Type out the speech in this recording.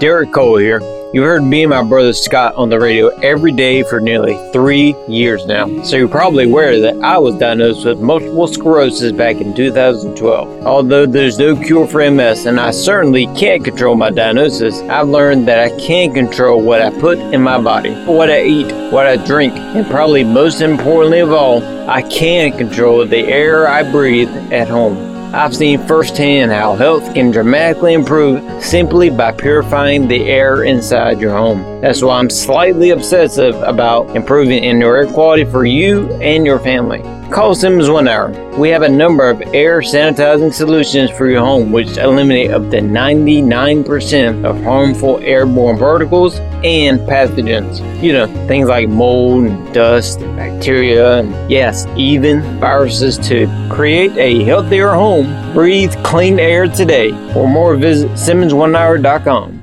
Derek Cole here. You've heard me and my brother Scott on the radio every day for nearly three years now, so you're probably aware that I was diagnosed with multiple sclerosis back in 2012. Although there's no cure for MS and I certainly can't control my diagnosis, I've learned that I can control what I put in my body, what I eat, what I drink, and probably most importantly of all, I can control the air I breathe at home. I've seen firsthand how health can dramatically improve simply by purifying the air inside your home. That's why I'm slightly obsessive about improving indoor air quality for you and your family. Call Simmons One Hour. We have a number of air sanitizing solutions for your home, which eliminate up to 99% of harmful airborne particles and pathogens. You know, things like mold and dust, and bacteria, and yes, even viruses too. Create a healthier home. Breathe clean air today. For more, visit SimmonsOneHour.com.